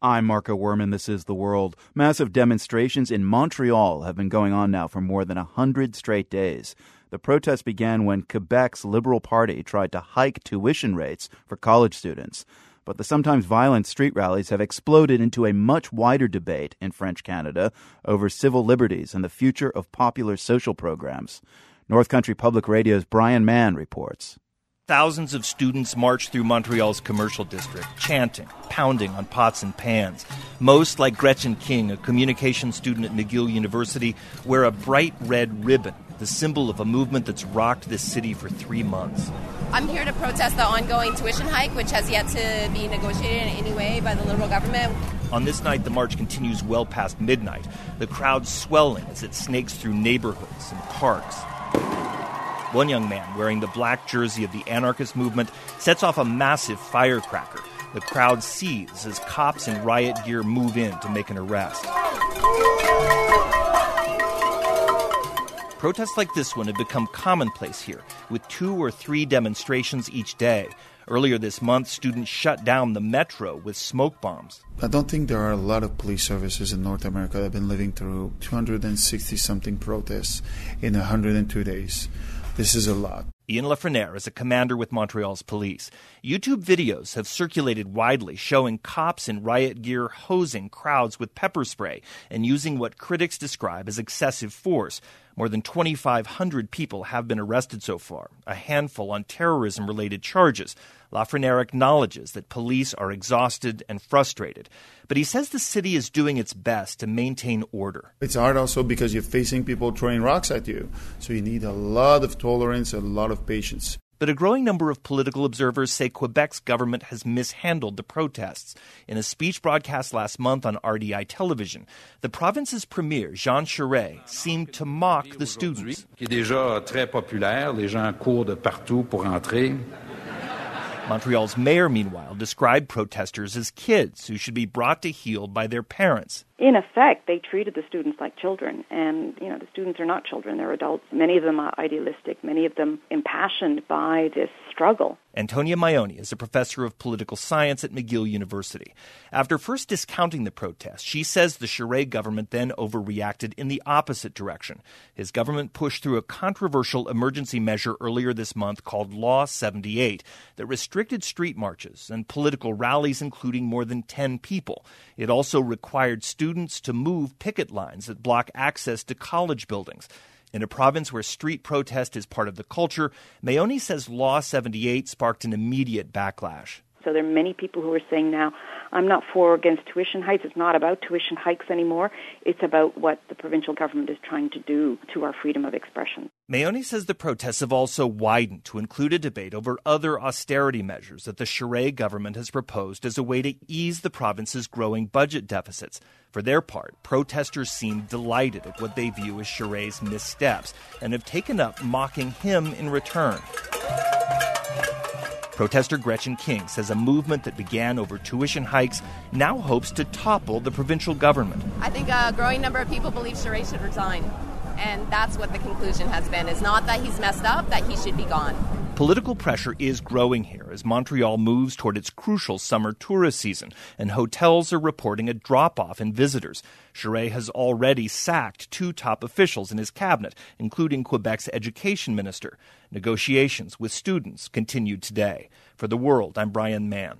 I'm Marco Werman. This is The World. Massive demonstrations in Montreal have been going on now for more than a 100 straight days. The protests began when Quebec's Liberal Party tried to hike tuition rates for college students. But the sometimes violent street rallies have exploded into a much wider debate in French Canada over civil liberties and the future of popular social programs. North Country Public Radio's Brian Mann reports. Thousands of students marched through Montreal's commercial district, chanting, pounding on pots and pans. Most, like Gretchen King, a communication student at McGill University, wear a bright red ribbon, the symbol of a movement that's rocked this city for three months. I'm here to protest the ongoing tuition hike, which has yet to be negotiated in any way by the Liberal government. On this night, the march continues well past midnight, the crowd swelling as it snakes through neighborhoods and parks. One young man wearing the black jersey of the anarchist movement sets off a massive firecracker. The crowd seethes as cops in riot gear move in to make an arrest. Protests like this one have become commonplace here, with two or three demonstrations each day. Earlier this month, students shut down the metro with smoke bombs. I don't think there are a lot of police services in North America that have been living through 260 something protests in 102 days. This is a lot. Ian Lafreniere is a commander with Montreal's police. YouTube videos have circulated widely showing cops in riot gear hosing crowds with pepper spray and using what critics describe as excessive force. More than 2,500 people have been arrested so far, a handful on terrorism related charges. Lafreniere acknowledges that police are exhausted and frustrated, but he says the city is doing its best to maintain order. It's hard also because you're facing people throwing rocks at you, so you need a lot of tolerance, a lot of patience. But a growing number of political observers say Quebec's government has mishandled the protests. In a speech broadcast last month on RDI television, the province's premier, Jean Charest, seemed to mock the students. Qui est déjà très populaire, les gens courent de partout pour entrer. Montreal's mayor, meanwhile, described protesters as kids who should be brought to heel by their parents. In effect, they treated the students like children, and you know the students are not children; they're adults. Many of them are idealistic, many of them impassioned by this struggle. Antonia Maioni is a professor of political science at McGill University. After first discounting the protest, she says the Charest government then overreacted in the opposite direction. His government pushed through a controversial emergency measure earlier this month called Law 78 that restricted street marches and political rallies, including more than 10 people. It also required students to move picket lines that block access to college buildings. In a province where street protest is part of the culture, Maioni says Law 78 sparked an immediate backlash. So there are many people who are saying now, I'm not for or against tuition hikes. It's not about tuition hikes anymore. It's about what the provincial government is trying to do to our freedom of expression. Maioni says the protests have also widened to include a debate over other austerity measures that the Charest government has proposed as a way to ease the province's growing budget deficits. For their part, protesters seem delighted at what they view as Charest's missteps and have taken up mocking him in return. Protester Gretchen King says a movement that began over tuition hikes now hopes to topple the provincial government. I think a growing number of people believe Charest should resign. And that's what the conclusion has been. It's not that he's messed up, that he should be gone. Political pressure is growing here as Montreal moves toward its crucial summer tourist season, and hotels are reporting a drop off in visitors. Charest has already sacked two top officials in his cabinet, including Quebec's education minister. Negotiations with students continued today. For The World, I'm Brian Mann.